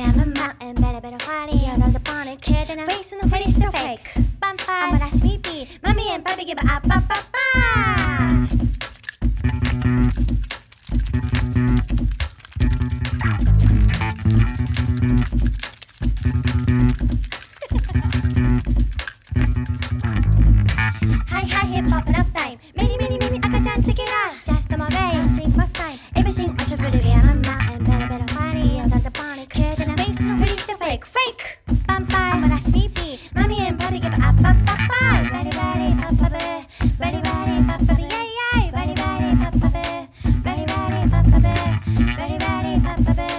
am a mountain, better, better quality. You're not the bonnet kid, and I'm facing the finish the fake. Bumpers, I'm a last me be. Mommy and Bobby give a ba ba ba. Hi, hi, hip hop and up time. Many baby.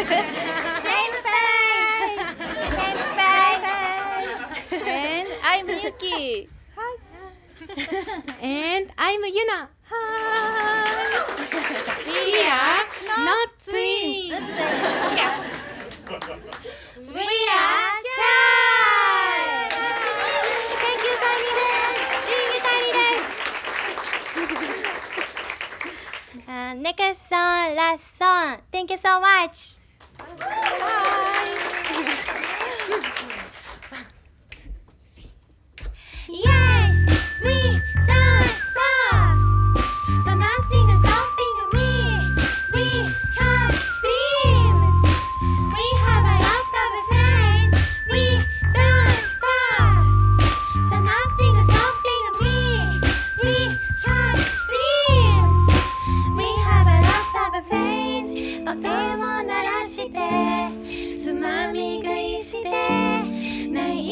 Same face. Same face. And I'm Yuki. Hi. and I'm Yuna. Hi. we are not twins. yes. We are Chai. Thank you, Tiny Desk. Thank you, Tiny Desk. あ next song, last song. Thank you so much. Hi.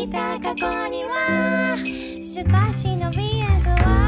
いた過去には少しの美薬は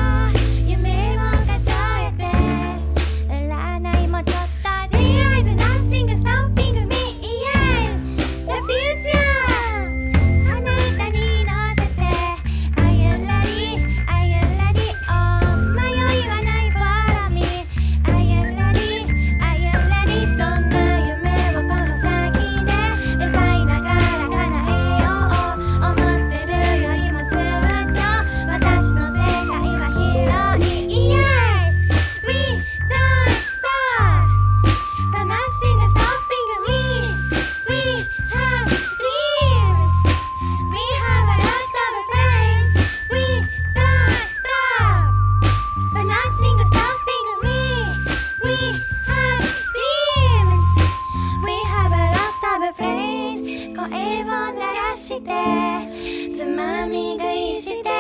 つまみ食いして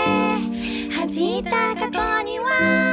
恥じた過去には。